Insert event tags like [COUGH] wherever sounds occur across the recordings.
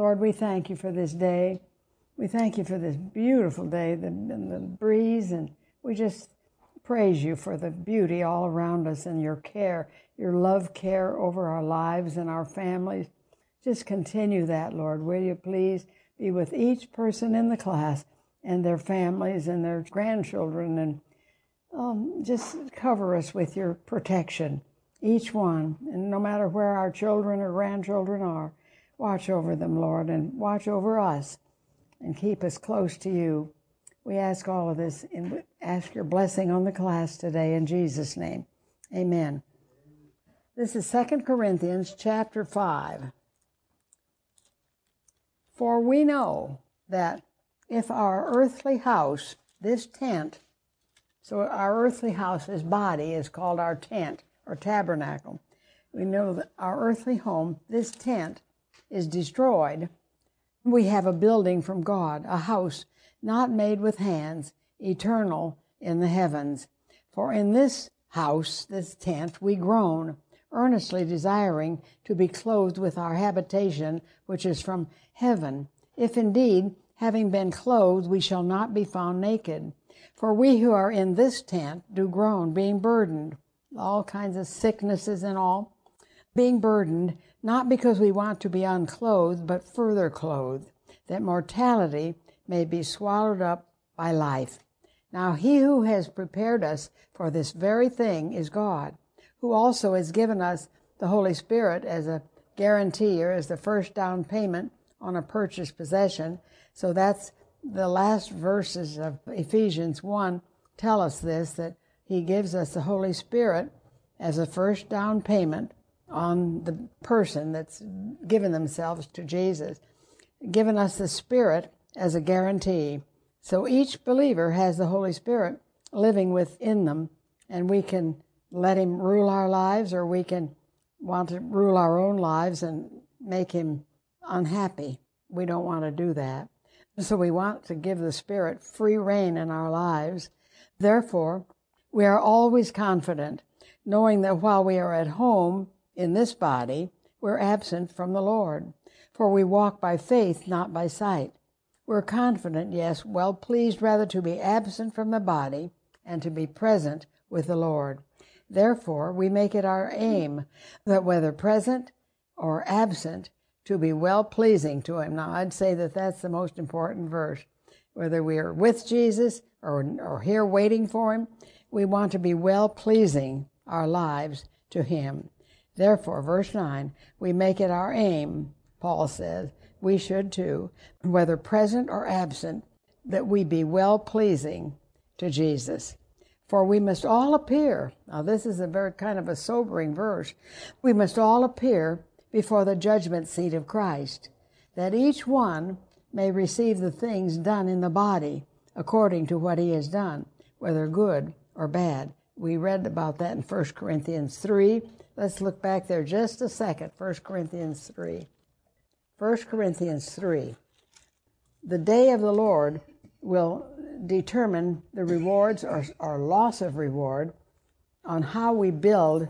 Lord, we thank you for this day. We thank you for this beautiful day the, and the breeze, and we just praise you for the beauty all around us and your care, your love care over our lives and our families. Just continue that, Lord. Will you please be with each person in the class and their families and their grandchildren and um, just cover us with your protection, each one. And no matter where our children or grandchildren are, watch over them, Lord, and watch over us and keep us close to you. We ask all of this and ask your blessing on the class today in Jesus' name. Amen. This is 2 Corinthians chapter 5. For we know that if our earthly house, this tent, so our earthly house, this body, is called our tent or tabernacle. We know that our earthly home, this tent, is destroyed. We have a building from God, a house not made with hands, eternal in the heavens. For in this house, this tent, we groan, earnestly desiring to be clothed with our habitation, which is from heaven. If indeed, having been clothed, we shall not be found naked. For we who are in this tent do groan, being burdened, all kinds of sicknesses and all, being burdened, not because we want to be unclothed, but further clothed, that mortality may be swallowed up by life. Now he who has prepared us for this very thing is God, who also has given us the Holy Spirit as a guarantee or as the first down payment on a purchased possession. So that's the last verses of Ephesians 1 tell us this that he gives us the Holy Spirit as a first down payment on the person that's given themselves to Jesus, given us the Spirit as a guarantee. So each believer has the Holy Spirit living within them, and we can let Him rule our lives, or we can want to rule our own lives and make Him unhappy. We don't want to do that. So we want to give the Spirit free reign in our lives. Therefore, we are always confident, knowing that while we are at home in this body, we're absent from the Lord. For we walk by faith, not by sight. We're confident, yes, well pleased rather to be absent from the body and to be present with the Lord. Therefore, we make it our aim that whether present or absent, to be well pleasing to Him. Now, I'd say that that's the most important verse. Whether we are with Jesus or, or here waiting for Him, we want to be well pleasing our lives to Him. Therefore, verse 9, we make it our aim, Paul says, we should too, whether present or absent, that we be well pleasing to Jesus. For we must all appear, now this is a very kind of a sobering verse, we must all appear before the judgment seat of Christ, that each one may receive the things done in the body according to what he has done, whether good or bad. We read about that in 1 Corinthians 3. Let's look back there just a second. 1 Corinthians 3. 1 Corinthians 3. The day of the Lord will determine the rewards or, or loss of reward on how we build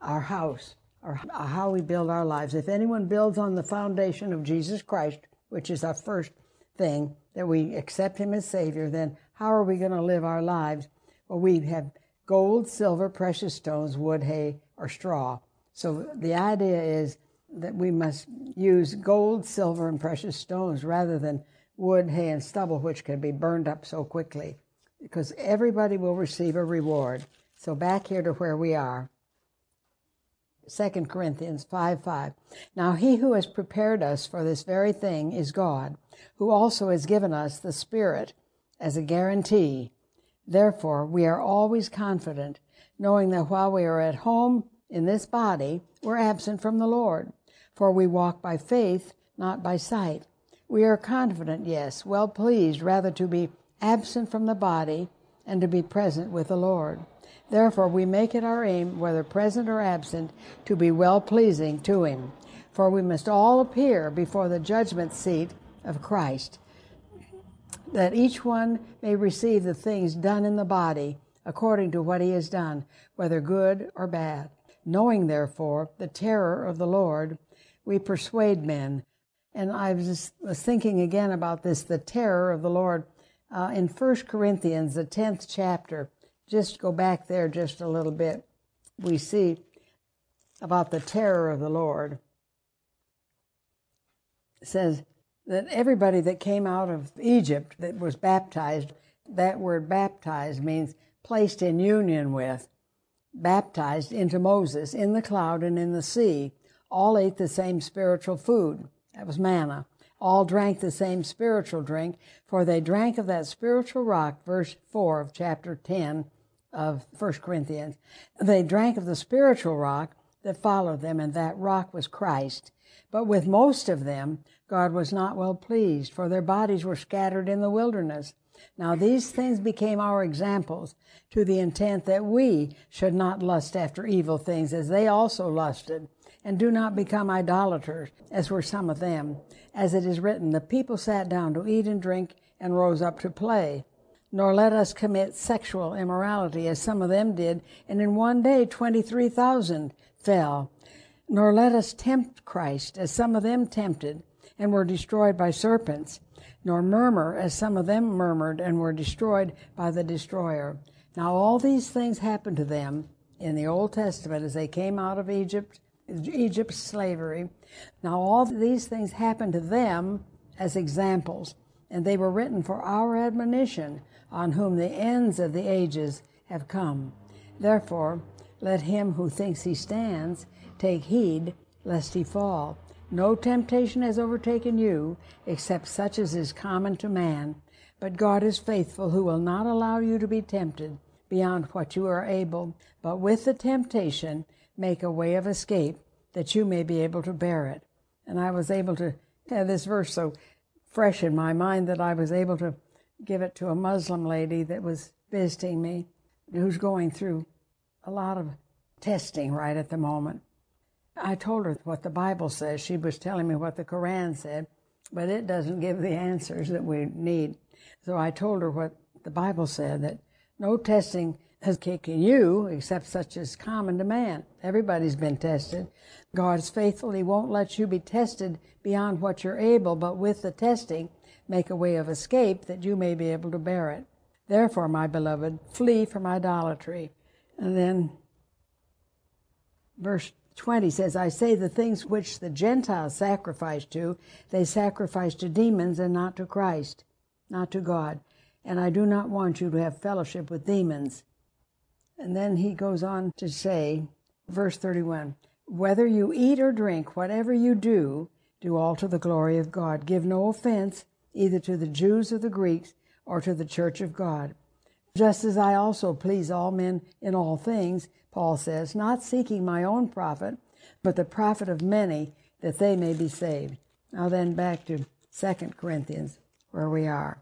our house or how we build our lives. If anyone builds on the foundation of Jesus Christ, which is our first thing, that we accept Him as Savior, then how are we going to live our lives? Well, we have gold, silver, precious stones, wood, hay, or straw. So the idea is that we must use gold, silver, and precious stones rather than wood, hay, and stubble, which can be burned up so quickly, because everybody will receive a reward. So back here to where we are. 2 Corinthians 5 5. Now he who has prepared us for this very thing is God, who also has given us the Spirit as a guarantee. Therefore, we are always confident, knowing that while we are at home in this body, we're absent from the Lord. For we walk by faith, not by sight. We are confident, yes, well pleased rather to be absent from the body and to be present with the Lord. Therefore, we make it our aim, whether present or absent, to be well pleasing to Him. For we must all appear before the judgment seat of Christ, that each one may receive the things done in the body according to what he has done, whether good or bad. Knowing, therefore, the terror of the Lord, we persuade men. And I was was thinking again about this, the terror of the Lord. Uh, in First Corinthians, the 10th chapter, just go back there just a little bit, we see about the terror of the Lord. It says that everybody that came out of Egypt that was baptized, that word baptized means placed in union with, baptized into Moses in the cloud and in the sea, all ate the same spiritual food that was manna. All drank the same spiritual drink, for they drank of that spiritual rock, verse 4 of chapter 10 of 1 Corinthians. They drank of the spiritual rock that followed them, and that rock was Christ. But with most of them, God was not well pleased, for their bodies were scattered in the wilderness. Now these things became our examples, to the intent that we should not lust after evil things, as they also lusted and do not become idolaters, as were some of them. As it is written, the people sat down to eat and drink and rose up to play. Nor let us commit sexual immorality, as some of them did, and in one day 23,000 fell. Nor let us tempt Christ, as some of them tempted, and were destroyed by serpents. Nor murmur, as some of them murmured, and were destroyed by the destroyer. Now all these things happened to them in the Old Testament as they came out of Egypt Egypt's slavery. Now, all these things happened to them as examples, and they were written for our admonition, on whom the ends of the ages have come. Therefore, let him who thinks he stands take heed lest he fall. No temptation has overtaken you except such as is common to man. But God is faithful, who will not allow you to be tempted beyond what you are able, but with the temptation make a way of escape that you may be able to bear it. And I was able to have this verse so fresh in my mind that I was able to give it to a Muslim lady that was visiting me who's going through a lot of testing right at the moment. I told her what the Bible says. She was telling me what the Quran said, but it doesn't give the answers that we need. So I told her what the Bible said that no testing has taken you, except such as common to man. Everybody's been tested. God is faithful. He won't let you be tested beyond what you're able, but with the testing, make a way of escape that you may be able to bear it. Therefore, my beloved, flee from idolatry. And then verse 20 says, I say the things which the Gentiles sacrifice to, they sacrifice to demons and not to Christ, not to God. And I do not want you to have fellowship with demons. And then he goes on to say, verse 31, whether you eat or drink, whatever you do, do all to the glory of God. Give no offense either to the Jews or the Greeks or to the church of God. Just as I also please all men in all things, Paul says, not seeking my own profit, but the profit of many, that they may be saved. Now then back to 2 Corinthians, where we are.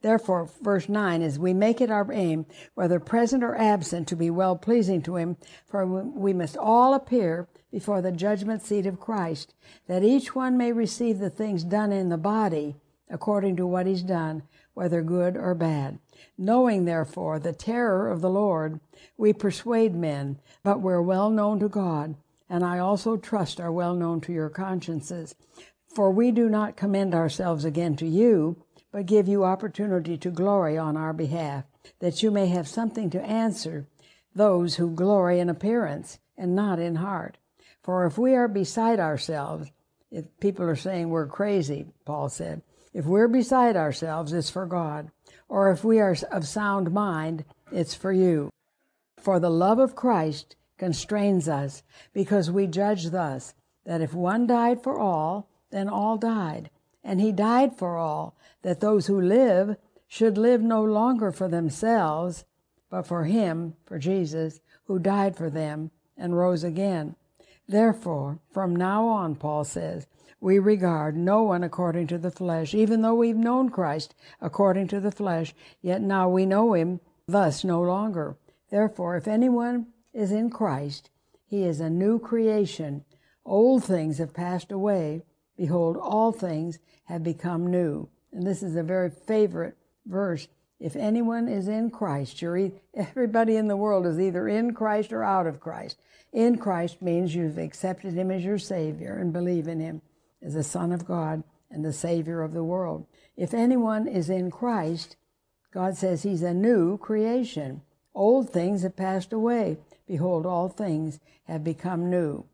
Therefore, verse 9 is we make it our aim, whether present or absent, to be well pleasing to him, for we must all appear before the judgment seat of Christ, that each one may receive the things done in the body according to what he's done, whether good or bad. Knowing, therefore, the terror of the Lord, we persuade men, but we're well known to God, and I also trust are well known to your consciences. For we do not commend ourselves again to you, but give you opportunity to glory on our behalf, that you may have something to answer those who glory in appearance and not in heart. For if we are beside ourselves, if people are saying we're crazy, Paul said, if we're beside ourselves, it's for God. Or if we are of sound mind, it's for you. For the love of Christ constrains us, because we judge thus, that if one died for all, then all died. And he died for all, that those who live should live no longer for themselves, but for him, for Jesus, who died for them and rose again. Therefore, from now on, Paul says, we regard no one according to the flesh, even though we've known Christ according to the flesh, yet now we know him thus no longer. Therefore, if anyone is in Christ, he is a new creation. Old things have passed away. Behold, all things have become new. And this is a very favorite verse. If anyone is in Christ, you're e- everybody in the world is either in Christ or out of Christ. In Christ means you've accepted Him as your Savior and believe in Him. As the Son of God and the Savior of the world. If anyone is in Christ, God says he's a new creation. Old things have passed away. Behold, all things have become new.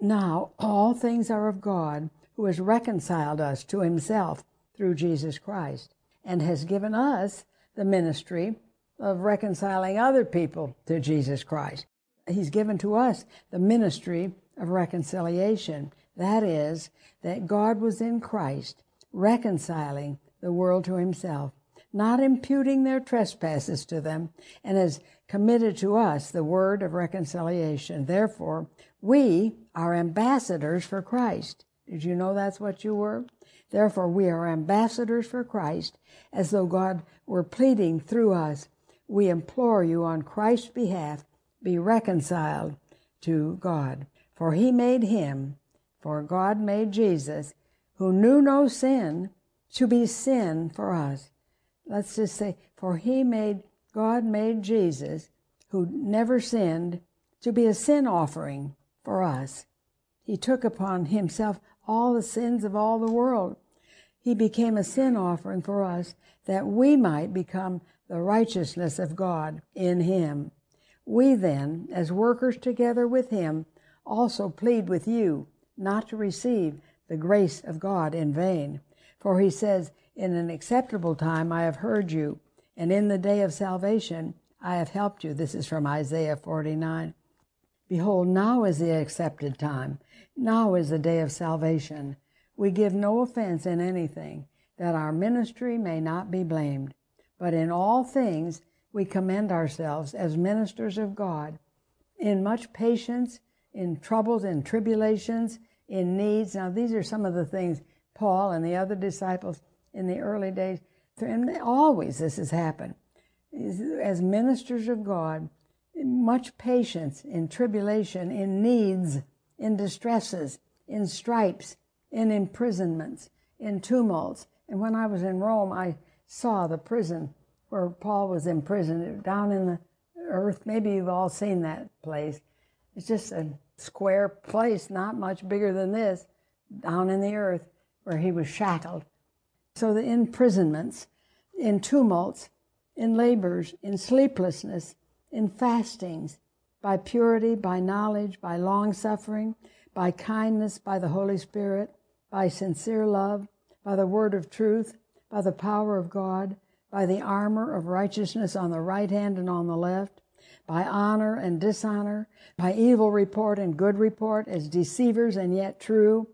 Now, all things are of God, who has reconciled us to himself through Jesus Christ, and has given us the ministry of reconciling other people to Jesus Christ. He's given to us the ministry of reconciliation. That is, that God was in Christ, reconciling the world to himself, not imputing their trespasses to them, and has committed to us the word of reconciliation. Therefore, we are ambassadors for Christ. Did you know that's what you were? Therefore, we are ambassadors for Christ, as though God were pleading through us. We implore you on Christ's behalf, be reconciled to God. For he made him, for God made Jesus, who knew no sin, to be sin for us. Let's just say, for he made, God made Jesus, who never sinned, to be a sin offering for us. He took upon himself all the sins of all the world. He became a sin offering for us that we might become the righteousness of God in him. We then, as workers together with him, also plead with you not to receive the grace of God in vain. For he says, In an acceptable time I have heard you, and in the day of salvation I have helped you. This is from Isaiah 49. Behold, now is the accepted time. Now is the day of salvation. We give no offense in anything, that our ministry may not be blamed. But in all things we commend ourselves as ministers of God, in much patience, in troubles and tribulations, in needs. Now, these are some of the things Paul and the other disciples in the early days, and always this has happened. As ministers of God, much patience in tribulation, in needs, in distresses, in stripes, in imprisonments, in tumults. And when I was in Rome, I saw the prison where Paul was imprisoned down in the earth. Maybe you've all seen that place. It's just a square place, not much bigger than this, down in the earth where he was shackled. So the imprisonments, in tumults, in labors, in sleeplessness, in fastings, by purity, by knowledge, by long suffering, by kindness, by the Holy Spirit, by sincere love, by the word of truth, by the power of God, by the armor of righteousness on the right hand and on the left, by honor and dishonor, by evil report and good report, as deceivers and yet true,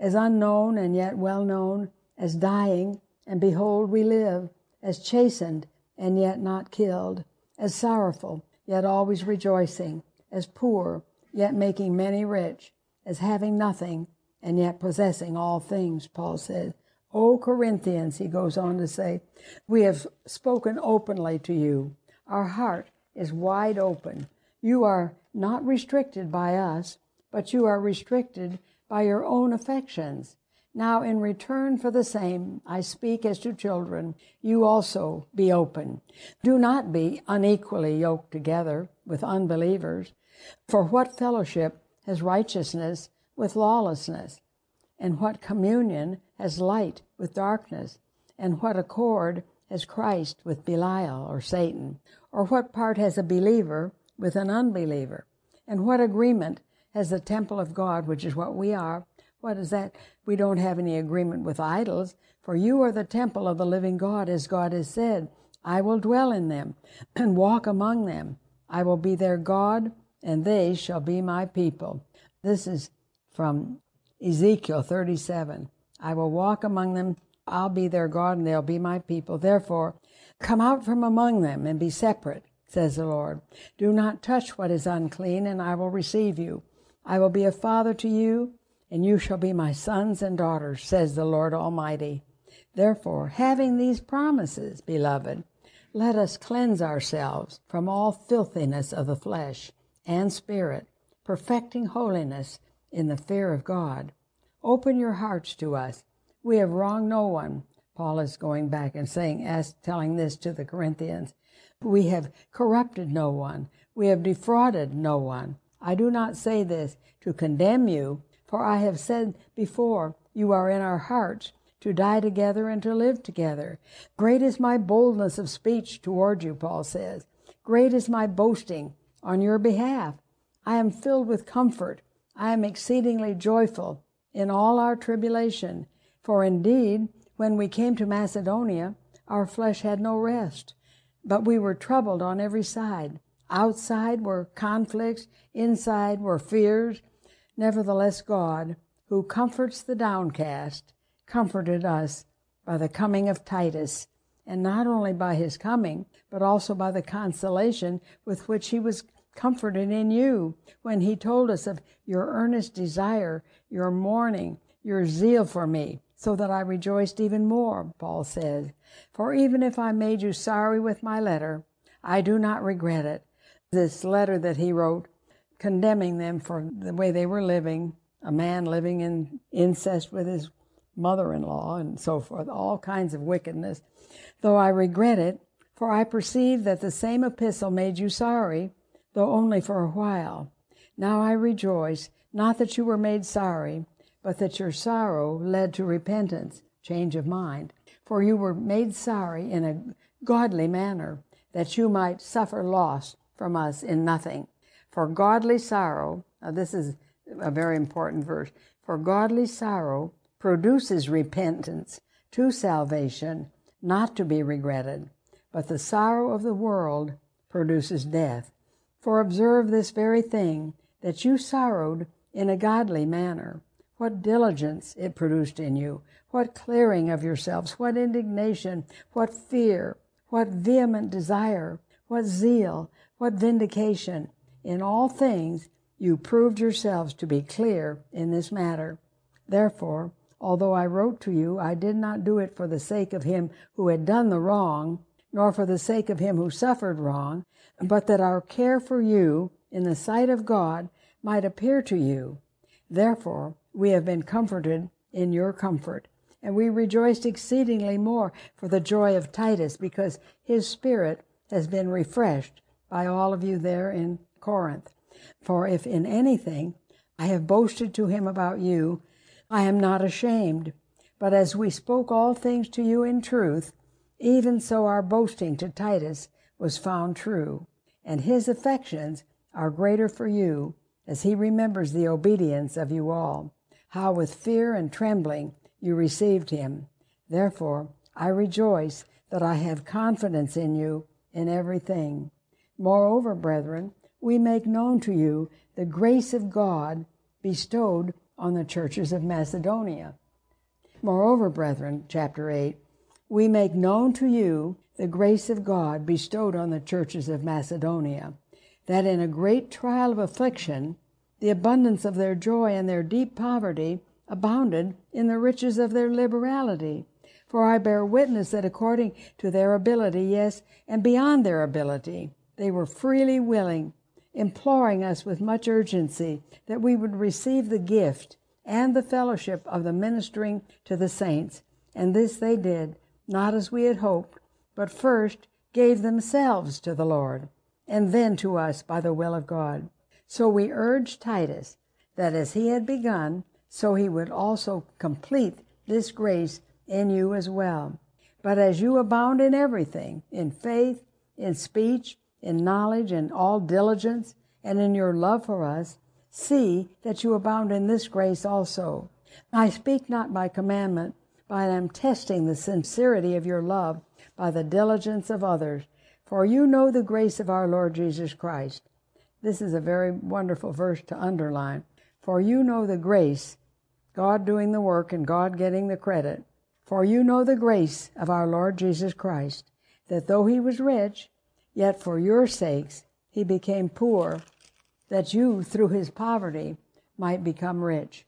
as unknown and yet well known, as dying, and behold, we live, as chastened and yet not killed, as sorrowful, yet always rejoicing, as poor, yet making many rich, as having nothing, and yet possessing all things, Paul said. O Corinthians, he goes on to say, we have spoken openly to you. Our heart is wide open. You are not restricted by us, but you are restricted by your own affections. Now, in return for the same, I speak as to children, you also be open. Do not be unequally yoked together with unbelievers. For what fellowship has righteousness with lawlessness? And what communion has light with darkness? And what accord has Christ with Belial or Satan? Or what part has a believer with an unbeliever? And what agreement has the temple of God, which is what we are, what is that? We don't have any agreement with idols, for you are the temple of the living God, as God has said. I will dwell in them and walk among them. I will be their God, and they shall be my people. This is from Ezekiel 37. I will walk among them. I'll be their God, and they'll be my people. Therefore, come out from among them and be separate, says the Lord. Do not touch what is unclean, and I will receive you. I will be a father to you, and you shall be my sons and daughters, says the Lord Almighty. Therefore, having these promises, beloved, let us cleanse ourselves from all filthiness of the flesh and spirit, perfecting holiness in the fear of God. Open your hearts to us. We have wronged no one. Paul is going back and saying, as telling this to the Corinthians. We have corrupted no one. We have defrauded no one. I do not say this to condemn you, for I have said before you are in our hearts, to die together and to live together. Great is my boldness of speech toward you, Paul says. Great is my boasting on your behalf. I am filled with comfort. I am exceedingly joyful in all our tribulation. For indeed, when we came to Macedonia, our flesh had no rest, but we were troubled on every side. Outside were conflicts, inside were fears. Nevertheless, God, who comforts the downcast, comforted us by the coming of Titus, and not only by his coming, but also by the consolation with which he was comforted in you when he told us of your earnest desire, your mourning, your zeal for me, so that I rejoiced even more, Paul says. For even if I made you sorry with my letter, I do not regret it. This letter that he wrote, condemning them for the way they were living, a man living in incest with his mother in law, and so forth, all kinds of wickedness. Though I regret it, for I perceive that the same epistle made you sorry, though only for a while. Now I rejoice, not that you were made sorry, but that your sorrow led to repentance, change of mind. For you were made sorry in a godly manner, that you might suffer loss from us in nothing. For godly sorrow, this is a very important verse, for godly sorrow produces repentance to salvation, not to be regretted. But the sorrow of the world produces death. For observe this very thing, that you sorrowed in a godly manner. What diligence it produced in you, what clearing of yourselves, what indignation, what fear, what vehement desire, what zeal, what vindication. In all things you proved yourselves to be clear in this matter. Therefore, Although I wrote to you, I did not do it for the sake of him who had done the wrong, nor for the sake of him who suffered wrong, but that our care for you in the sight of God might appear to you. Therefore, we have been comforted in your comfort, and we rejoiced exceedingly more for the joy of Titus, because his spirit has been refreshed by all of you there in Corinth. For if in anything I have boasted to him about you, I am not ashamed. But as we spoke all things to you in truth, even so our boasting to Titus was found true, and his affections are greater for you, as he remembers the obedience of you all, how with fear and trembling you received him. Therefore, I rejoice that I have confidence in you in everything. Moreover, brethren, we make known to you the grace of God bestowed on the churches of Macedonia. Moreover, brethren, chapter 8, we make known to you the grace of God bestowed on the churches of Macedonia, that in a great trial of affliction, the abundance of their joy and their deep poverty abounded in the riches of their liberality. For I bear witness that according to their ability, yes, and beyond their ability, they were freely willing imploring us with much urgency that we would receive the gift and the fellowship of the ministering to the saints. And this they did, not as we had hoped, but first gave themselves to the Lord, and then to us by the will of God. So we urge Titus that as he had begun, so he would also complete this grace in you as well. But as you abound in everything, in faith, in speech, in knowledge in all diligence, and in your love for us, see that you abound in this grace also. I speak not by commandment, but I am testing the sincerity of your love by the diligence of others. For you know the grace of our Lord Jesus Christ. This is a very wonderful verse to underline. For you know the grace, God doing the work and God getting the credit. For you know the grace of our Lord Jesus Christ, that though he was rich, Yet for your sakes he became poor, that you, through his poverty, might become rich.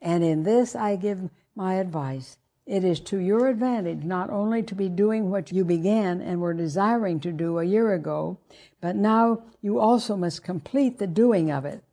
And in this I give my advice. It is to your advantage not only to be doing what you began and were desiring to do a year ago, but now you also must complete the doing of it,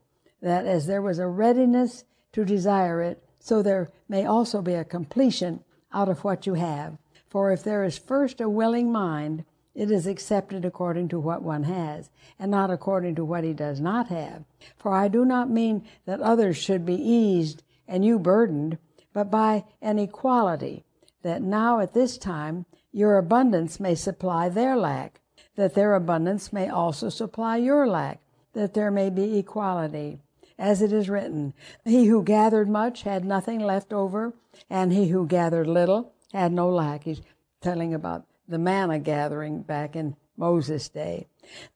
that as there was a readiness to desire it, so there may also be a completion out of what you have. For if there is first a willing mind, it is accepted according to what one has, and not according to what he does not have. For I do not mean that others should be eased and you burdened, but by an equality, that now at this time your abundance may supply their lack, that their abundance may also supply your lack, that there may be equality. As it is written, He who gathered much had nothing left over, and he who gathered little had no lack. He's telling about the manna gathering back in Moses' day.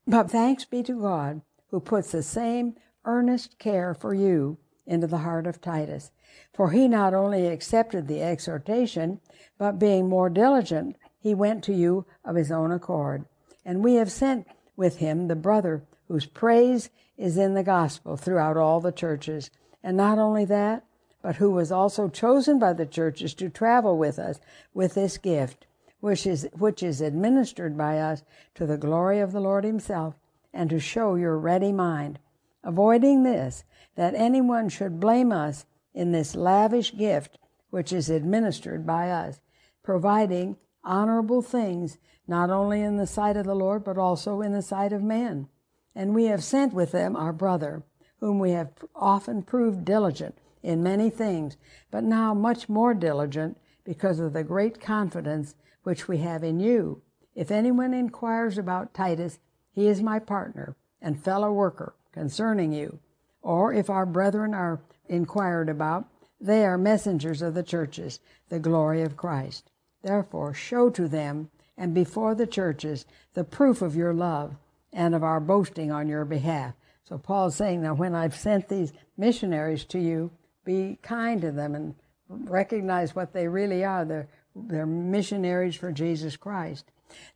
But thanks be to God who puts the same earnest care for you into the heart of Titus. For he not only accepted the exhortation, but being more diligent, he went to you of his own accord. And we have sent with him the brother whose praise is in the gospel throughout all the churches. And not only that, but who was also chosen by the churches to travel with us with this gift, which is, which is administered by us to the glory of the Lord himself, and to show your ready mind, avoiding this, that anyone should blame us in this lavish gift which is administered by us, providing honorable things, not only in the sight of the Lord, but also in the sight of men. And we have sent with them our brother, whom we have often proved diligent in many things, but now much more diligent because of the great confidence which we have in you. If anyone inquires about Titus, he is my partner and fellow worker concerning you. Or if our brethren are inquired about, they are messengers of the churches, the glory of Christ. Therefore, show to them and before the churches the proof of your love and of our boasting on your behalf. So Paul's saying, now when I've sent these missionaries to you, be kind to them and recognize what they really are. They're, they're missionaries for Jesus Christ.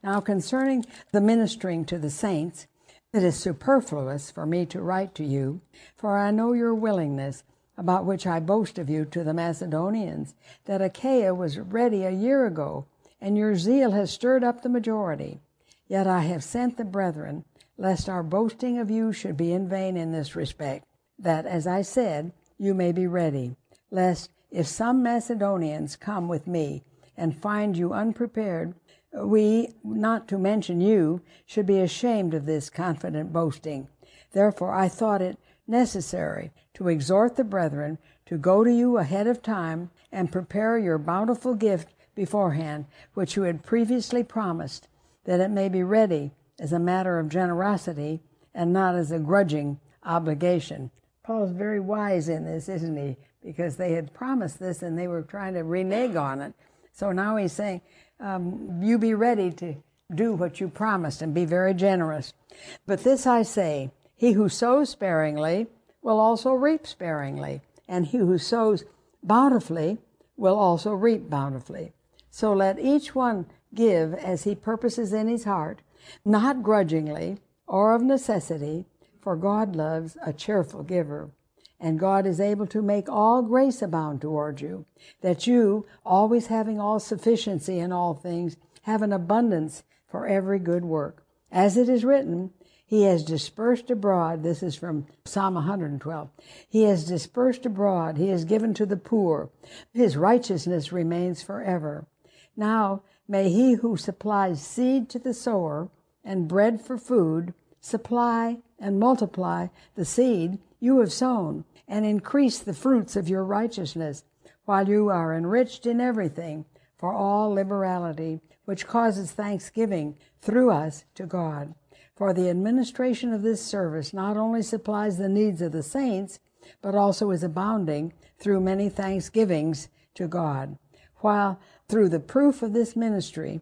Now, concerning the ministering to the saints, it is superfluous for me to write to you, for I know your willingness, about which I boast of you to the Macedonians, that Achaia was ready a year ago, and your zeal has stirred up the majority. Yet I have sent the brethren, lest our boasting of you should be in vain in this respect, that, as I said, you may be ready, lest if some Macedonians come with me and find you unprepared, we, not to mention you, should be ashamed of this confident boasting. Therefore, I thought it necessary to exhort the brethren to go to you ahead of time and prepare your bountiful gift beforehand, which you had previously promised, that it may be ready as a matter of generosity and not as a grudging obligation. Paul's very wise in this, isn't he? Because they had promised this and they were trying to renege on it. So now he's saying, um, you be ready to do what you promised and be very generous. But this I say, he who sows sparingly will also reap sparingly, and he who sows bountifully will also reap bountifully. So let each one give as he purposes in his heart, not grudgingly or of necessity, for God loves a cheerful giver. And God is able to make all grace abound toward you, that you, always having all sufficiency in all things, have an abundance for every good work. As it is written, He has dispersed abroad, this is from Psalm 112, He has dispersed abroad, He has given to the poor, His righteousness remains forever. Now may He who supplies seed to the sower and bread for food supply and multiply the seed you have sown and increase the fruits of your righteousness, while you are enriched in everything for all liberality, which causes thanksgiving through us to God. For the administration of this service not only supplies the needs of the saints, but also is abounding through many thanksgivings to God. While through the proof of this ministry,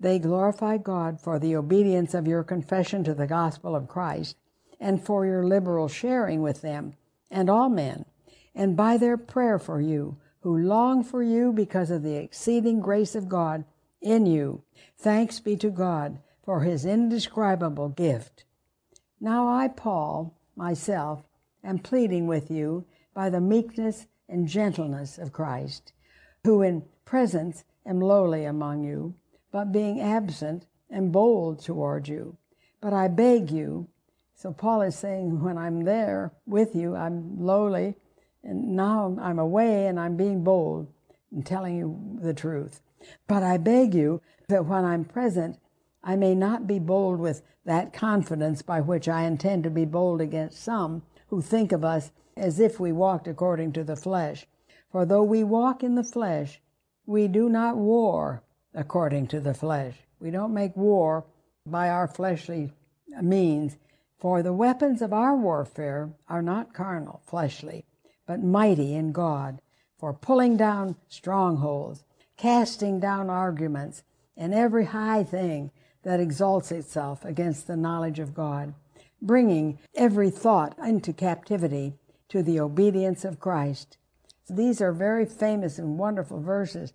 they glorify God for the obedience of your confession to the gospel of Christ and for your liberal sharing with them and all men, and by their prayer for you, who long for you because of the exceeding grace of God in you. Thanks be to God for his indescribable gift. Now I, Paul, myself, am pleading with you by the meekness and gentleness of Christ, who in presence am lowly among you but being absent and bold toward you. But I beg you, so Paul is saying, when I'm there with you, I'm lowly, and now I'm away and I'm being bold and telling you the truth. But I beg you that when I'm present, I may not be bold with that confidence by which I intend to be bold against some who think of us as if we walked according to the flesh. For though we walk in the flesh, we do not war according to the flesh. We don't make war by our fleshly means. For the weapons of our warfare are not carnal, fleshly, but mighty in God, for pulling down strongholds, casting down arguments, and every high thing that exalts itself against the knowledge of God, bringing every thought into captivity to the obedience of Christ. These are very famous and wonderful verses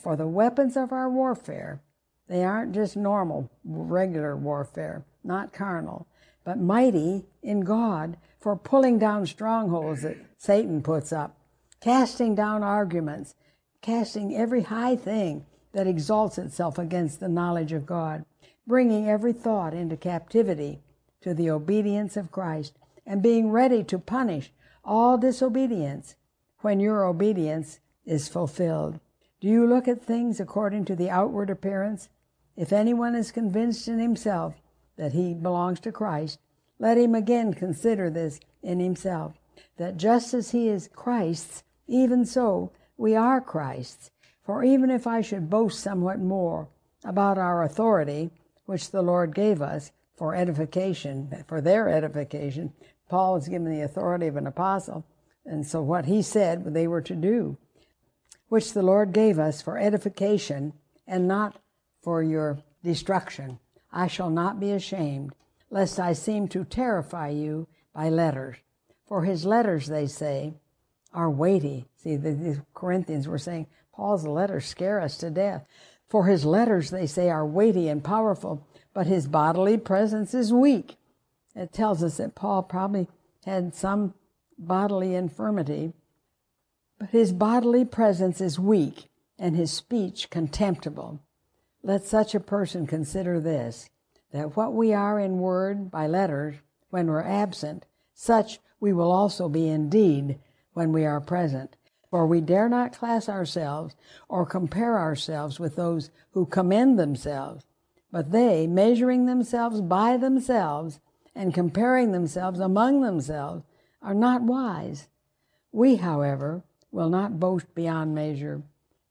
for the weapons of our warfare. They aren't just normal, regular warfare, not carnal, but mighty in God for pulling down strongholds that Satan puts up, casting down arguments, casting every high thing that exalts itself against the knowledge of God, bringing every thought into captivity to the obedience of Christ, and being ready to punish all disobedience when your obedience is fulfilled. Do you look at things according to the outward appearance? If anyone is convinced in himself that he belongs to Christ, let him again consider this in himself, that just as he is Christ's, even so we are Christ's. For even if I should boast somewhat more about our authority, which the Lord gave us for edification, for their edification, Paul was given the authority of an apostle, and so what he said they were to do, which the Lord gave us for edification and not for your destruction. I shall not be ashamed, lest I seem to terrify you by letters. For his letters, they say, are weighty. See, the, the Corinthians were saying, Paul's letters scare us to death. For his letters, they say, are weighty and powerful, but his bodily presence is weak. It tells us that Paul probably had some bodily infirmity, but his bodily presence is weak and his speech contemptible. Let such a person consider this that what we are in word by letters when we're absent, such we will also be in deed when we are present. For we dare not class ourselves or compare ourselves with those who commend themselves, but they, measuring themselves by themselves and comparing themselves among themselves, are not wise. We, however, will not boast beyond measure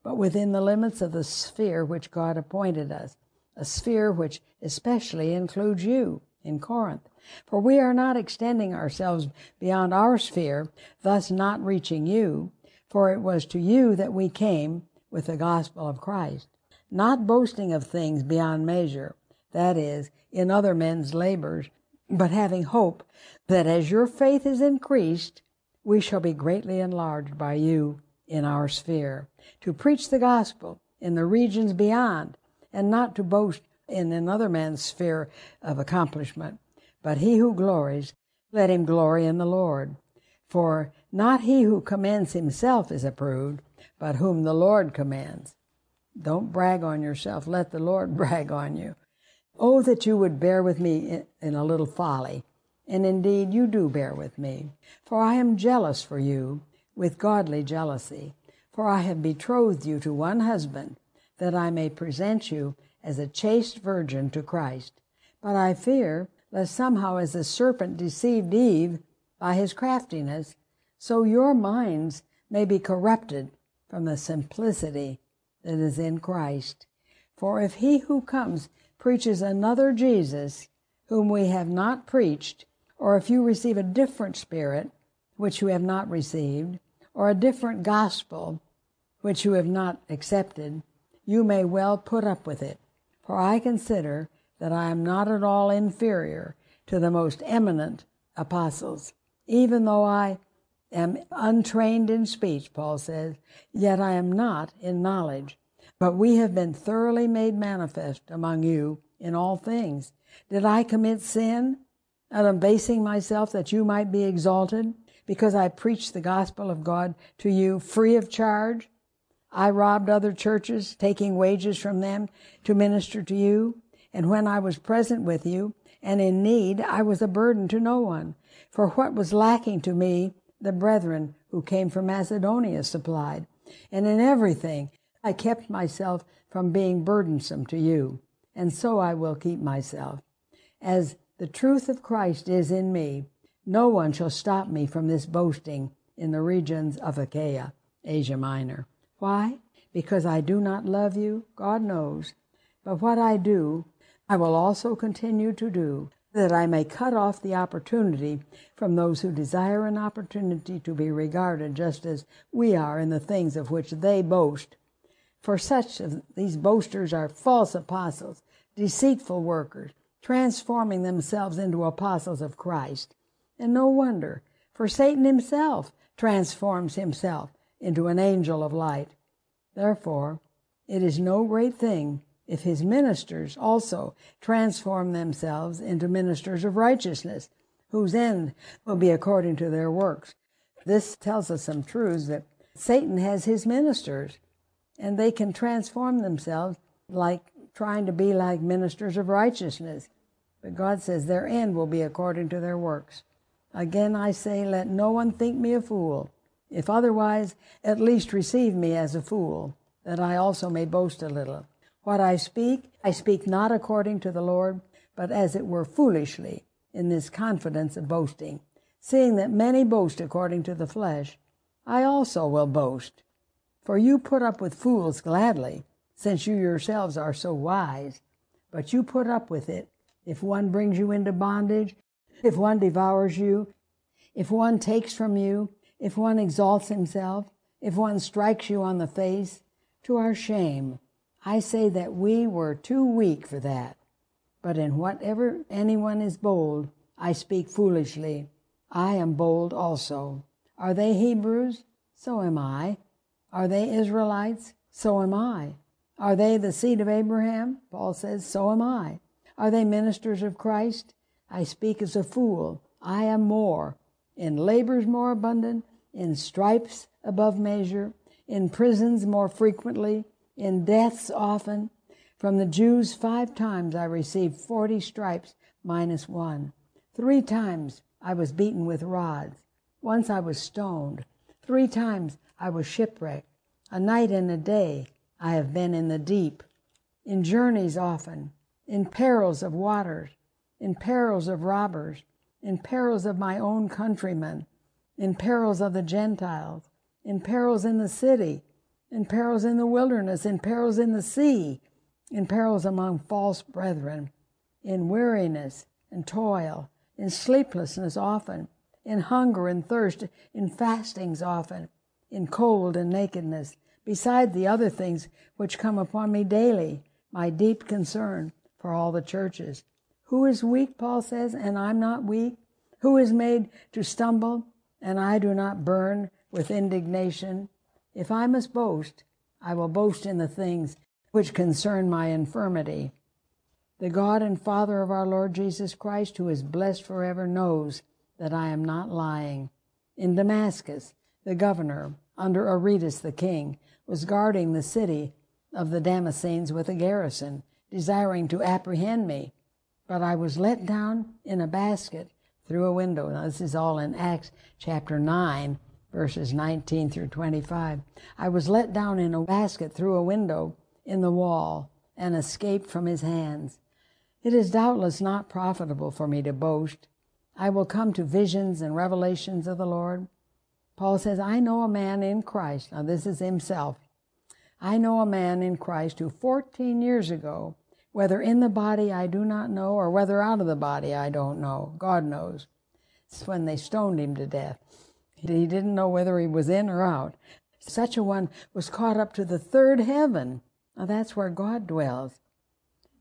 but within the limits of the sphere which God appointed us, a sphere which especially includes you in Corinth. For we are not extending ourselves beyond our sphere, thus not reaching you, for it was to you that we came with the gospel of Christ, not boasting of things beyond measure, that is, in other men's labors, but having hope that as your faith is increased, we shall be greatly enlarged by you in our sphere, to preach the gospel in the regions beyond, and not to boast in another man's sphere of accomplishment. But he who glories, let him glory in the Lord. For not he who commends himself is approved, but whom the Lord commends. Don't brag on yourself, let the Lord [LAUGHS] brag on you. Oh, that you would bear with me in a little folly. And indeed, you do bear with me. For I am jealous for you with godly jealousy. For I have betrothed you to one husband, that I may present you as a chaste virgin to Christ. But I fear lest somehow as the serpent deceived Eve by his craftiness, so your minds may be corrupted from the simplicity that is in Christ. For if he who comes preaches another Jesus, whom we have not preached, or if you receive a different spirit, which you have not received, or a different gospel which you have not accepted, you may well put up with it. For I consider that I am not at all inferior to the most eminent apostles. Even though I am untrained in speech, Paul says, yet I am not in knowledge. But we have been thoroughly made manifest among you in all things. Did I commit sin, at abasing myself that you might be exalted? Because I preached the gospel of God to you free of charge. I robbed other churches, taking wages from them to minister to you. And when I was present with you and in need, I was a burden to no one. For what was lacking to me, the brethren who came from Macedonia supplied. And in everything, I kept myself from being burdensome to you. And so I will keep myself. As the truth of Christ is in me, no one shall stop me from this boasting in the regions of Achaia. Asia Minor. Why? Because I do not love you, God knows. But what I do, I will also continue to do, that I may cut off the opportunity from those who desire an opportunity to be regarded just as we are in the things of which they boast. For such of these boasters are false apostles, deceitful workers, transforming themselves into apostles of Christ. And no wonder, for Satan himself transforms himself into an angel of light. Therefore, it is no great thing if his ministers also transform themselves into ministers of righteousness, whose end will be according to their works. This tells us some truths that Satan has his ministers, and they can transform themselves like trying to be like ministers of righteousness. But God says their end will be according to their works. Again, I say, let no one think me a fool. If otherwise, at least receive me as a fool, that I also may boast a little. What I speak, I speak not according to the Lord, but as it were foolishly, in this confidence of boasting. Seeing that many boast according to the flesh, I also will boast. For you put up with fools gladly, since you yourselves are so wise. But you put up with it if one brings you into bondage, if one devours you, if one takes from you, if one exalts himself, if one strikes you on the face, to our shame. I say that we were too weak for that. But in whatever anyone is bold, I speak foolishly. I am bold also. Are they Hebrews? So am I. Are they Israelites? So am I. Are they the seed of Abraham? Paul says, So am I. Are they ministers of Christ? I speak as a fool. I am more. In labors more abundant, in stripes above measure, in prisons more frequently, in deaths often. From the Jews, five times I received forty stripes minus one. Three times I was beaten with rods. Once I was stoned. Three times I was shipwrecked. A night and a day I have been in the deep, in journeys often, in perils of waters, in perils of robbers, in perils of my own countrymen, in perils of the Gentiles, in perils in the city, in perils in the wilderness, in perils in the sea, in perils among false brethren, in weariness and toil, in sleeplessness often, in hunger and thirst, in fastings often, in cold and nakedness, beside the other things which come upon me daily, my deep concern for all the churches. Who is weak, Paul says, and I'm not weak? Who is made to stumble, and I do not burn with indignation? If I must boast, I will boast in the things which concern my infirmity. The God and Father of our Lord Jesus Christ, who is blessed forever, knows that I am not lying. In Damascus, the governor, under Aretas the king, was guarding the city of the Damascenes with a garrison, desiring to apprehend me. But I was let down in a basket through a window. Now, this is all in Acts chapter 9, verses 19 through 25. I was let down in a basket through a window in the wall and escaped from his hands. It is doubtless not profitable for me to boast. I will come to visions and revelations of the Lord. Paul says, I know a man in Christ. Now, this is himself. I know a man in Christ who 14 years ago, whether in the body I do not know, or whether out of the body I don't know, God knows. It's when they stoned him to death. He didn't know whether he was in or out. Such a one was caught up to the third heaven. Now, that's where God dwells.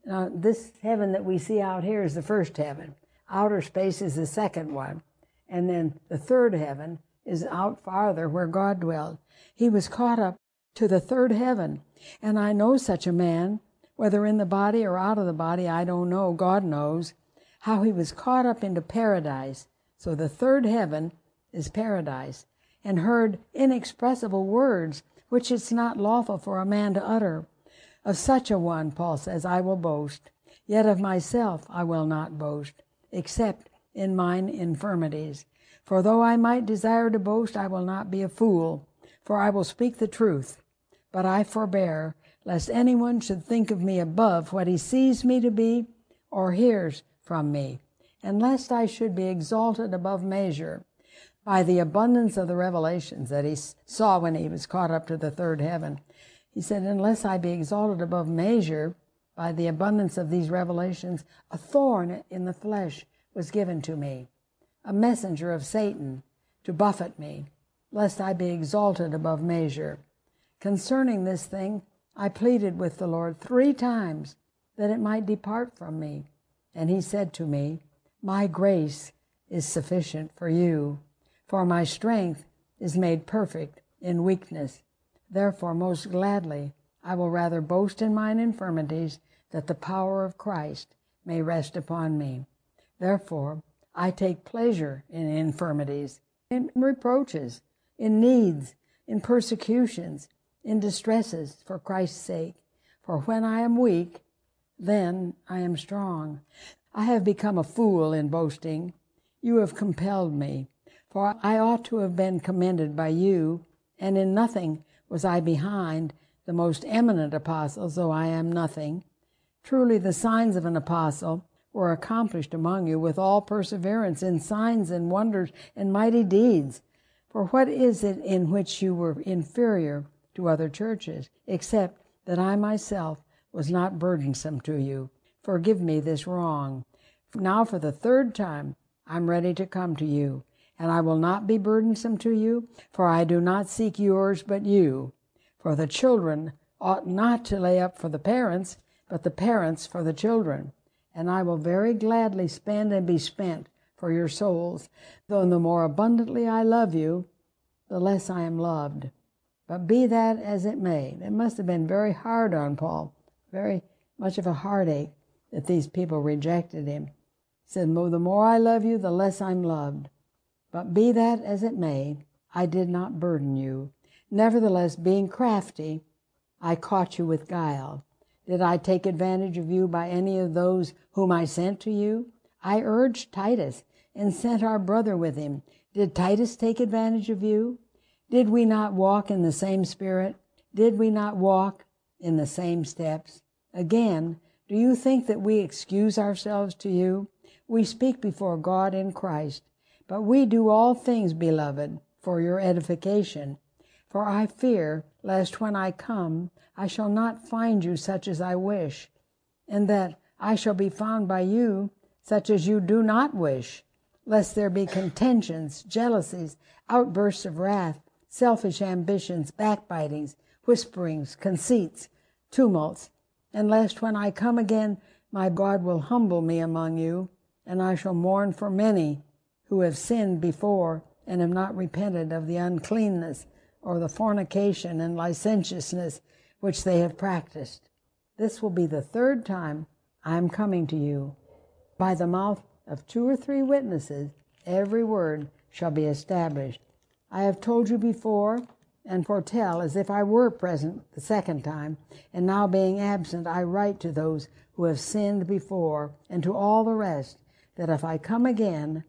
Now, this heaven that we see out here is the first heaven. Outer space is the second one. And then the third heaven is out farther where God dwelled. He was caught up to the third heaven. And I know such a man, whether in the body or out of the body, I don't know. God knows how he was caught up into paradise. So the third heaven is paradise, and heard inexpressible words which it's not lawful for a man to utter. Of such a one, Paul says, I will boast, yet of myself I will not boast, except in mine infirmities. For though I might desire to boast, I will not be a fool, for I will speak the truth. But I forbear, lest anyone should think of me above what he sees me to be or hears from me, and lest I should be exalted above measure by the abundance of the revelations that he saw when he was caught up to the third heaven. He said, Unless I be exalted above measure by the abundance of these revelations, a thorn in the flesh was given to me, a messenger of Satan to buffet me, lest I be exalted above measure. Concerning this thing, I pleaded with the Lord three times that it might depart from me. And he said to me, My grace is sufficient for you, for my strength is made perfect in weakness. Therefore, most gladly, I will rather boast in mine infirmities, that the power of Christ may rest upon me. Therefore, I take pleasure in infirmities, in reproaches, in needs, in persecutions, in distresses for Christ's sake. For when I am weak, then I am strong. I have become a fool in boasting. You have compelled me. For I ought to have been commended by you, and in nothing was I behind the most eminent apostles, though I am nothing. Truly, the signs of an apostle were accomplished among you with all perseverance in signs and wonders and mighty deeds. For what is it in which you were inferior to other churches, except that I myself was not burdensome to you? Forgive me this wrong. Now, for the third time, I'm ready to come to you and I will not be burdensome to you, for I do not seek yours but you. For the children ought not to lay up for the parents, but the parents for the children. And I will very gladly spend and be spent for your souls, though the more abundantly I love you, the less I am loved. But be that as it may, it must have been very hard on Paul, very much of a heartache that these people rejected him. He said, The more I love you, the less I'm loved. But be that as it may, I did not burden you. Nevertheless, being crafty, I caught you with guile. Did I take advantage of you by any of those whom I sent to you? I urged Titus and sent our brother with him. Did Titus take advantage of you? Did we not walk in the same spirit? Did we not walk in the same steps? Again, do you think that we excuse ourselves to you? We speak before God in Christ but we do all things, beloved, for your edification. For I fear lest when I come, I shall not find you such as I wish, and that I shall be found by you such as you do not wish, lest there be contentions, jealousies, outbursts of wrath, selfish ambitions, backbitings, whisperings, conceits, tumults, and lest when I come again, my God will humble me among you, and I shall mourn for many who have sinned before and have not repented of the uncleanness or the fornication and licentiousness which they have practiced. This will be the third time I am coming to you. By the mouth of two or three witnesses, every word shall be established. I have told you before and foretell as if I were present the second time, and now being absent, I write to those who have sinned before and to all the rest, that if I come again,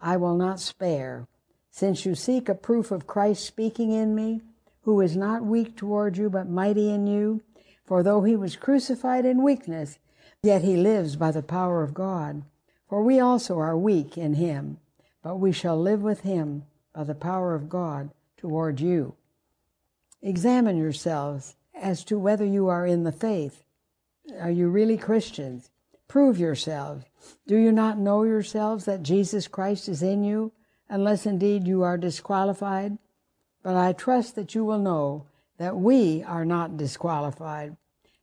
I will not spare, since you seek a proof of Christ speaking in me, who is not weak toward you, but mighty in you. For though he was crucified in weakness, yet he lives by the power of God. For we also are weak in him, but we shall live with him by the power of God toward you. Examine yourselves as to whether you are in the faith. Are you really Christians? Prove yourselves. Do you not know yourselves that Jesus Christ is in you, unless indeed you are disqualified? But I trust that you will know that we are not disqualified.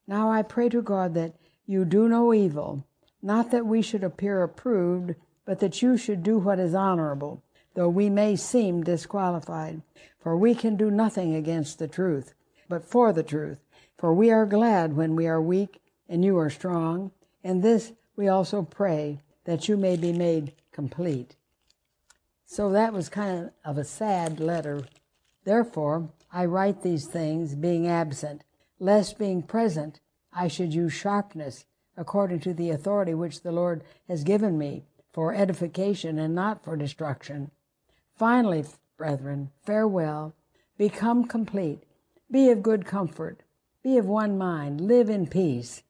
Now I pray to God that you do no evil, not that we should appear approved, but that you should do what is honorable, though we may seem disqualified. For we can do nothing against the truth, but for the truth. For we are glad when we are weak and you are strong. And this we also pray that you may be made complete. So that was kind of a sad letter. Therefore, I write these things being absent, lest being present I should use sharpness according to the authority which the Lord has given me for edification and not for destruction. Finally, brethren, farewell. Become complete. Be of good comfort. Be of one mind. Live in peace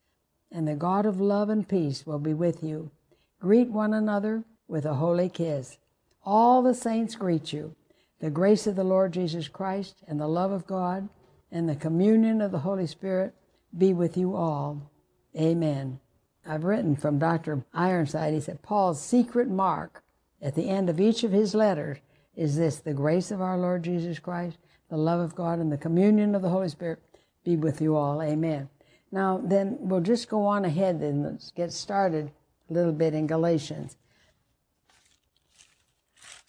and the God of love and peace will be with you. Greet one another with a holy kiss. All the saints greet you. The grace of the Lord Jesus Christ and the love of God and the communion of the Holy Spirit be with you all. Amen. I've written from Dr. Ironside, he said, Paul's secret mark at the end of each of his letters is this the grace of our Lord Jesus Christ, the love of God, and the communion of the Holy Spirit be with you all. Amen. Now, then we'll just go on ahead and let's get started a little bit in Galatians.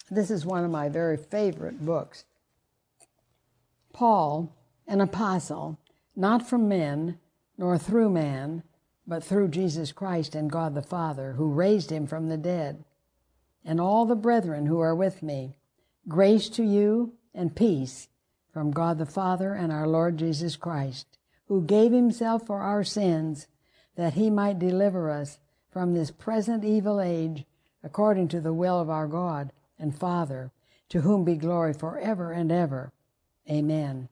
This is one of my very favorite books. Paul, an apostle, not from men, nor through man, but through Jesus Christ and God the Father, who raised him from the dead, and all the brethren who are with me, grace to you and peace from God the Father and our Lord Jesus Christ, who gave himself for our sins, that he might deliver us from this present evil age, according to the will of our God and Father, to whom be glory forever and ever. Amen.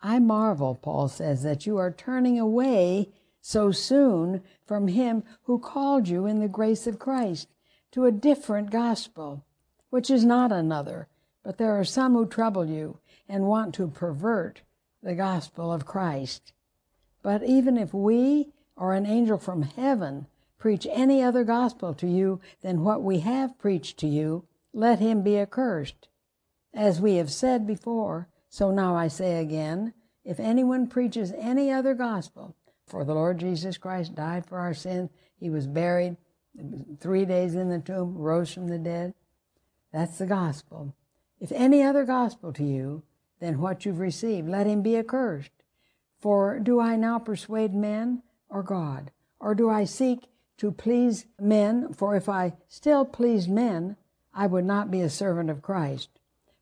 I marvel, Paul says, that you are turning away so soon from him who called you in the grace of Christ to a different gospel, which is not another, but there are some who trouble you and want to pervert the gospel of Christ. But even if we or an angel from heaven preach any other gospel to you than what we have preached to you, let him be accursed. As we have said before, so now I say again, if anyone preaches any other gospel, for the Lord Jesus Christ died for our sins, he was buried, three days in the tomb, rose from the dead, that's the gospel. If any other gospel to you than what you've received, let him be accursed. For do I now persuade men or God? Or do I seek to please men? For if I still pleased men, I would not be a servant of Christ.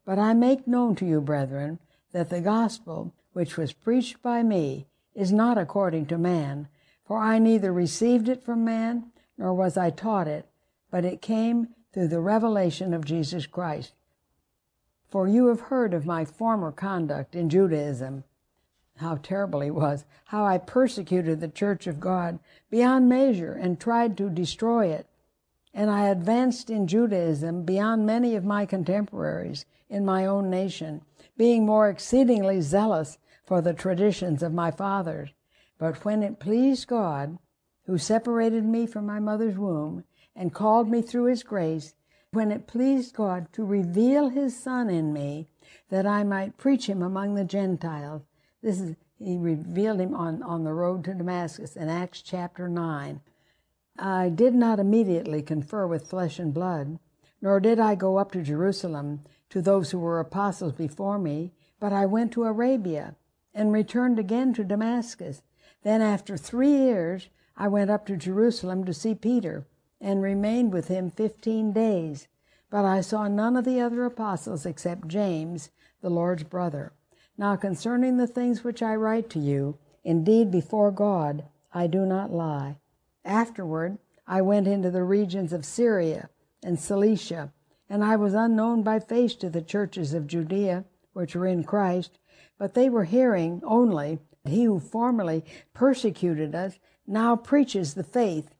But I make known to you, brethren, that the gospel which was preached by me is not according to man, for I neither received it from man, nor was I taught it, but it came through the revelation of Jesus Christ. For you have heard of my former conduct in Judaism, how terrible he was, how I persecuted the church of God beyond measure and tried to destroy it. And I advanced in Judaism beyond many of my contemporaries in my own nation, being more exceedingly zealous for the traditions of my fathers. But when it pleased God, who separated me from my mother's womb and called me through his grace, when it pleased God to reveal his Son in me, that I might preach him among the Gentiles. This is, he revealed him on, on the road to Damascus in Acts chapter 9. I did not immediately confer with flesh and blood, nor did I go up to Jerusalem to those who were apostles before me, but I went to Arabia and returned again to Damascus. Then, after three years, I went up to Jerusalem to see Peter and remained with him fifteen days. But I saw none of the other apostles except James, the Lord's brother. Now, concerning the things which I write to you, indeed before God, I do not lie. Afterward, I went into the regions of Syria and Cilicia, and I was unknown by face to the churches of Judea, which were in Christ, but they were hearing only that he who formerly persecuted us now preaches the faith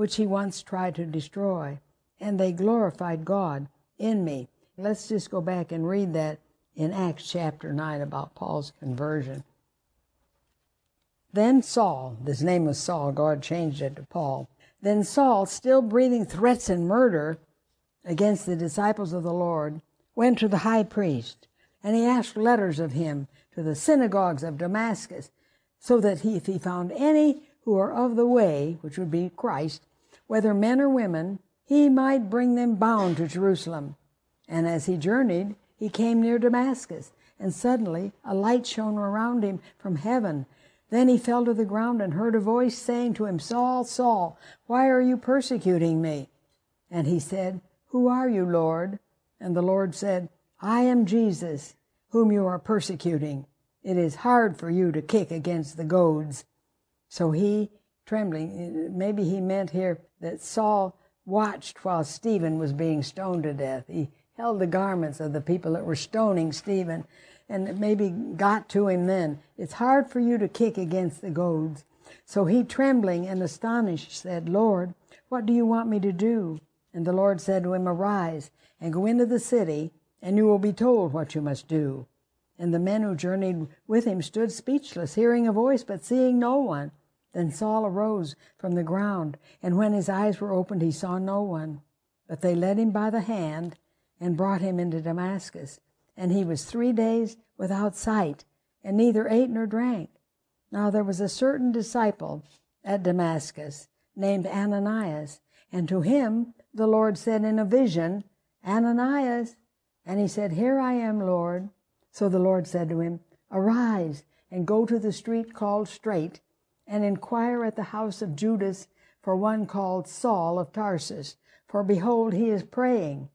which he once tried to destroy, and they glorified God in me. Let's just go back and read that in Acts chapter 9 about Paul's conversion. Then Saul, his name was Saul, God changed it to Paul. Then Saul, still breathing threats and murder against the disciples of the Lord, went to the high priest, and he asked letters of him to the synagogues of Damascus, so that he, if he found any who are of the way, which would be Christ, whether men or women, he might bring them bound to Jerusalem. And as he journeyed, he came near Damascus, and suddenly a light shone around him from heaven, then he fell to the ground and heard a voice saying to him, Saul, Saul, why are you persecuting me? And he said, Who are you, Lord? And the Lord said, I am Jesus, whom you are persecuting. It is hard for you to kick against the goads. So he, trembling, uh, maybe he meant here that Saul watched while Stephen was being stoned to death. He held the garments of the people that were stoning Stephen and maybe got to him then. It's hard for you to kick against the goads. So he, trembling and astonished, said, Lord, what do you want me to do? And the Lord said to him, Arise and go into the city, and you will be told what you must do. And the men who journeyed with him stood speechless, hearing a voice, but seeing no one. Then Saul arose from the ground, and when his eyes were opened, he saw no one. But they led him by the hand and brought him into Damascus. And he was three days without sight, and neither ate nor drank. Now there was a certain disciple at Damascus named Ananias, and to him the Lord said in a vision, Ananias. And he said, Here I am, Lord. So the Lord said to him, Arise and go to the street called Straight, and inquire at the house of Judas for one called Saul of Tarsus, for behold, he is praying.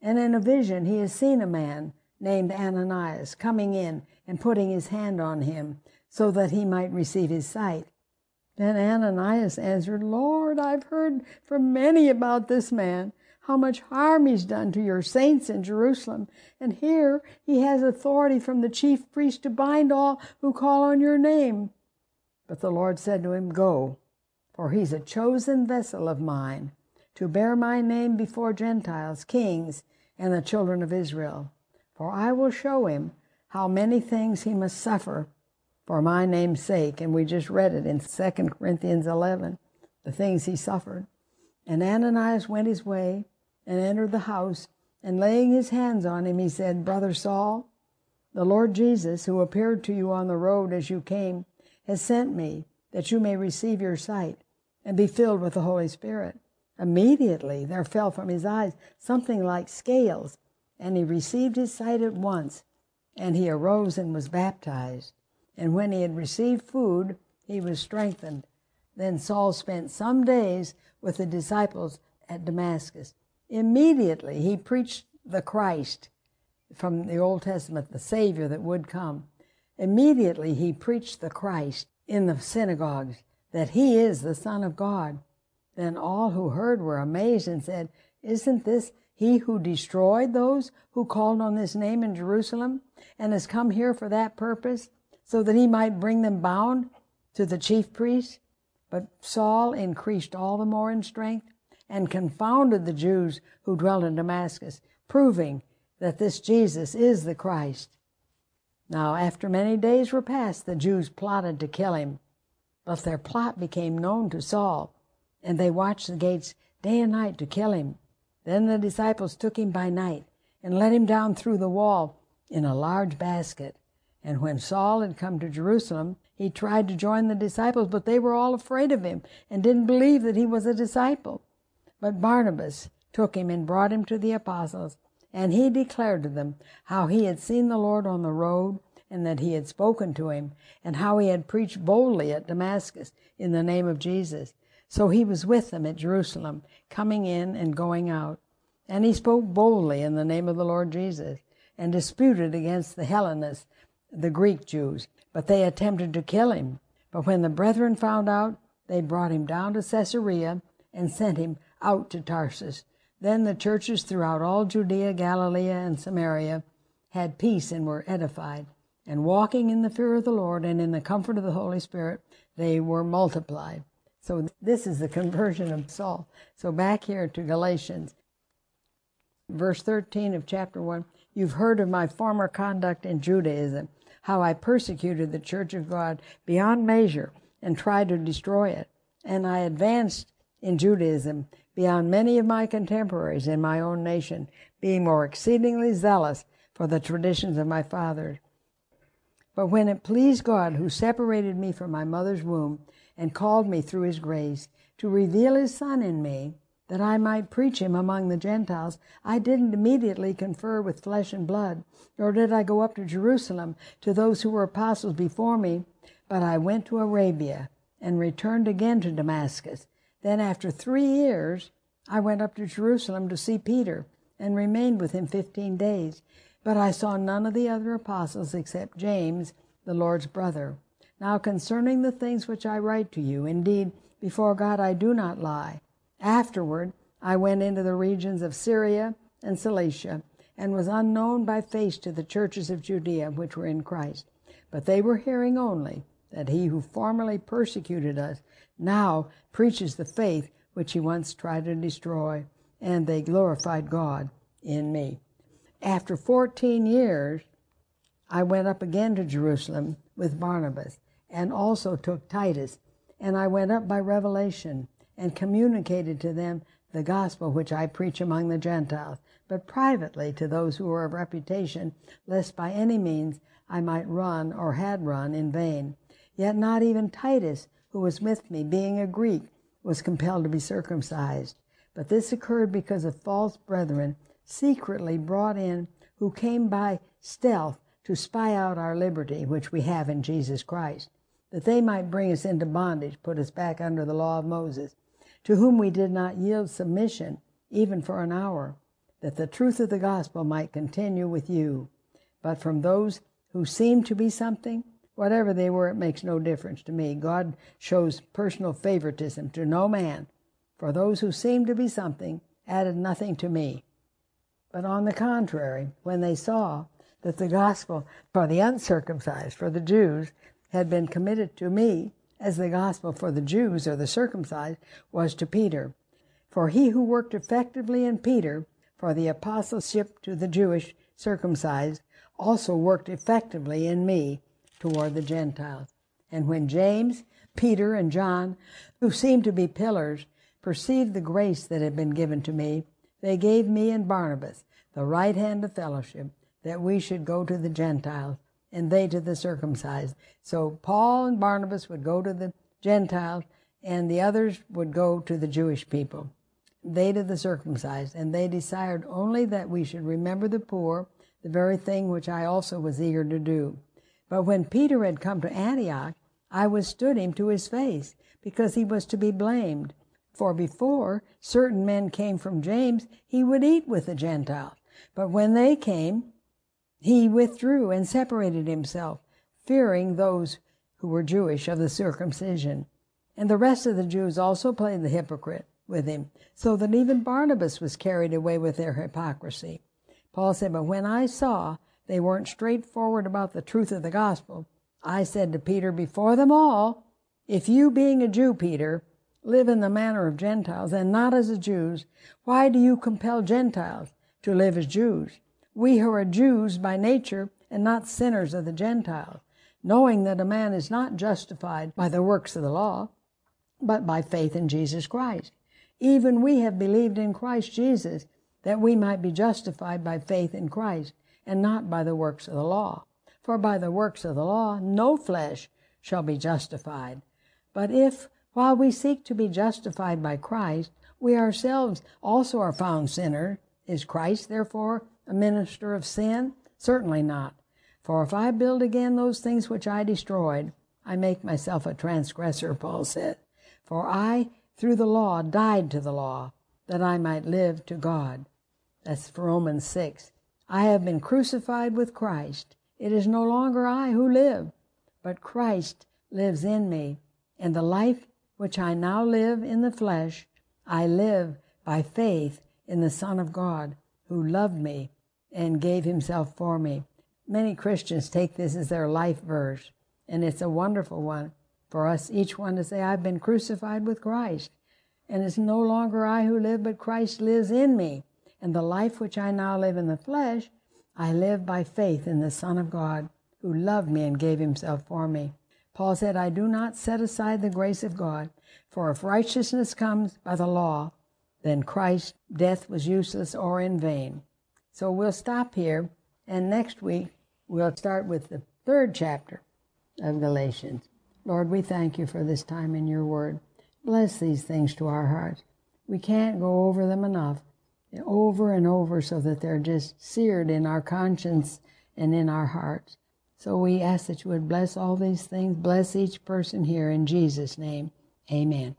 And in a vision he has seen a man named Ananias coming in and putting his hand on him, so that he might receive his sight. Then Ananias answered, Lord, I've heard from many about this man how much harm he's done to your saints in Jerusalem. And here he has authority from the chief priest to bind all who call on your name. But the Lord said to him, Go, for he's a chosen vessel of mine to bear my name before Gentiles, kings, and the children of Israel. For I will show him how many things he must suffer for my name's sake. And we just read it in 2 Corinthians 11, the things he suffered. And Ananias went his way and entered the house, and laying his hands on him, he said, Brother Saul, the Lord Jesus, who appeared to you on the road as you came, has sent me that you may receive your sight and be filled with the Holy Spirit. Immediately there fell from his eyes something like scales, and he received his sight at once, and he arose and was baptized. And when he had received food, he was strengthened. Then Saul spent some days with the disciples at Damascus. Immediately he preached the Christ from the Old Testament, the Savior that would come. Immediately he preached the Christ in the synagogues that he is the Son of God. Then all who heard were amazed and said, Isn't this he who destroyed those who called on this name in Jerusalem and has come here for that purpose, so that he might bring them bound to the chief priests? But Saul increased all the more in strength and confounded the Jews who dwelt in Damascus, proving that this Jesus is the Christ. Now, after many days were passed, the Jews plotted to kill him. But their plot became known to Saul, and they watched the gates day and night to kill him. Then the disciples took him by night and let him down through the wall in a large basket. And when Saul had come to Jerusalem, he tried to join the disciples, but they were all afraid of him and didn't believe that he was a disciple. But Barnabas took him and brought him to the apostles, and he declared to them how he had seen the Lord on the road, and that he had spoken to him, and how he had preached boldly at Damascus in the name of Jesus. So he was with them at Jerusalem, coming in and going out. And he spoke boldly in the name of the Lord Jesus, and disputed against the Hellenists, the Greek Jews. But they attempted to kill him. But when the brethren found out, they brought him down to Caesarea and sent him out to Tarsus. Then the churches throughout all Judea, Galilee, and Samaria had peace and were edified. And walking in the fear of the Lord and in the comfort of the Holy Spirit, they were multiplied. So this is the conversion of Saul. So back here to Galatians, verse 13 of chapter 1. You've heard of my former conduct in Judaism, how I persecuted the church of God beyond measure and tried to destroy it. And I advanced in Judaism beyond many of my contemporaries in my own nation, being more exceedingly zealous for the traditions of my fathers. But when it pleased God, who separated me from my mother's womb and called me through his grace to reveal his Son in me, that I might preach him among the Gentiles, I didn't immediately confer with flesh and blood, nor did I go up to Jerusalem to those who were apostles before me, but I went to Arabia and returned again to Damascus. Then, after three years, I went up to Jerusalem to see Peter and remained with him fifteen days. But I saw none of the other apostles except James, the Lord's brother. Now, concerning the things which I write to you, indeed, before God I do not lie. Afterward, I went into the regions of Syria and Cilicia, and was unknown by face to the churches of Judea which were in Christ. But they were hearing only that he who formerly persecuted us now preaches the faith which he once tried to destroy. and they glorified God in me. After 14 years, I went up again to Jerusalem with Barnabas and also took Titus, and I went up by revelation and communicated to them the gospel which I preach among the Gentiles, but privately to those who were of reputation, lest by any means I might run or had run in vain. Yet not even Titus, who was with me, being a Greek, was compelled to be circumcised. But this occurred because of false brethren secretly brought in who came by stealth to spy out our liberty, which we have in Jesus Christ, that they might bring us into bondage, put us back under the law of Moses, to whom we did not yield submission even for an hour, that the truth of the gospel might continue with you. But from those who seemed to be something, whatever they were, it makes no difference to me. God shows personal favoritism to no man. For those who seemed to be something added nothing to me. But on the contrary, when they saw that the gospel for the uncircumcised, for the Jews, had been committed to me, as the gospel for the Jews or the circumcised was to Peter. For he who worked effectively in Peter for the apostleship to the Jewish circumcised also worked effectively in me toward the Gentiles. And when James, Peter, and John, who seemed to be pillars, perceived the grace that had been given to me, they gave me and Barnabas the right hand of fellowship that we should go to the Gentiles and they to the circumcised. So Paul and Barnabas would go to the Gentiles and the others would go to the Jewish people. They to the circumcised. And they desired only that we should remember the poor, the very thing which I also was eager to do. But when Peter had come to Antioch, I withstood him to his face, because he was to be blamed. For before certain men came from James, he would eat with the Gentiles. But when they came, he withdrew and separated himself, fearing those who were Jewish of the circumcision. And the rest of the Jews also played the hypocrite with him, so that even Barnabas was carried away with their hypocrisy. Paul said, But when I saw they weren't straightforward about the truth of the gospel, I said to Peter before them all, If you, being a Jew, Peter, live in the manner of Gentiles and not as the Jews, why do you compel Gentiles to live as Jews? we who are Jews by nature and not sinners of the Gentiles, knowing that a man is not justified by the works of the law, but by faith in Jesus Christ. Even we have believed in Christ Jesus that we might be justified by faith in Christ and not by the works of the law. For by the works of the law no flesh shall be justified. But if, while we seek to be justified by Christ, we ourselves also are found sinners, is Christ therefore a minister of sin? Certainly not. For if I build again those things which I destroyed, I make myself a transgressor, Paul said. For I, through the law, died to the law, that I might live to God. That's Romans 6. I have been crucified with Christ. It is no longer I who live, but Christ lives in me. And the life which I now live in the flesh, I live by faith in the Son of God, who loved me and gave himself for me. Many Christians take this as their life verse, and it's a wonderful one for us, each one to say, I've been crucified with Christ, and it's no longer I who live, but Christ lives in me. And the life which I now live in the flesh, I live by faith in the Son of God, who loved me and gave himself for me. Paul said, I do not set aside the grace of God, for if righteousness comes by the law, then Christ's death was useless or in vain. So we'll stop here, and next week we'll start with the third chapter of Galatians. Lord, we thank you for this time in your word. Bless these things to our hearts. We can't go over them enough, over and over, so that they're just seared in our conscience and in our hearts. So we ask that you would bless all these things, bless each person here in Jesus' name. Amen.